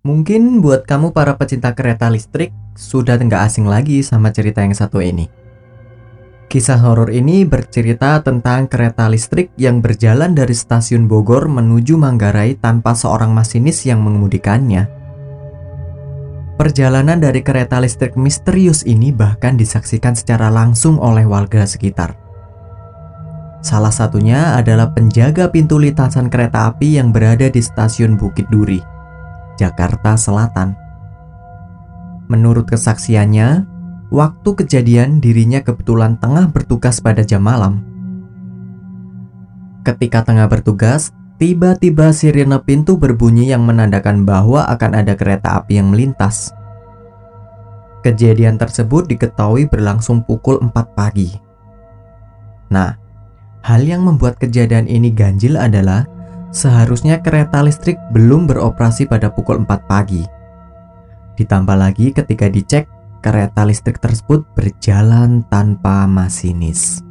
Mungkin buat kamu para pecinta kereta listrik sudah nggak asing lagi sama cerita yang satu ini. Kisah horor ini bercerita tentang kereta listrik yang berjalan dari stasiun Bogor menuju Manggarai tanpa seorang masinis yang mengemudikannya. Perjalanan dari kereta listrik misterius ini bahkan disaksikan secara langsung oleh warga sekitar. Salah satunya adalah penjaga pintu lintasan kereta api yang berada di stasiun Bukit Duri. Jakarta Selatan. Menurut kesaksiannya, waktu kejadian dirinya kebetulan tengah bertugas pada jam malam. Ketika tengah bertugas, tiba-tiba sirene pintu berbunyi yang menandakan bahwa akan ada kereta api yang melintas. Kejadian tersebut diketahui berlangsung pukul 4 pagi. Nah, hal yang membuat kejadian ini ganjil adalah Seharusnya kereta listrik belum beroperasi pada pukul 4 pagi. Ditambah lagi ketika dicek, kereta listrik tersebut berjalan tanpa masinis.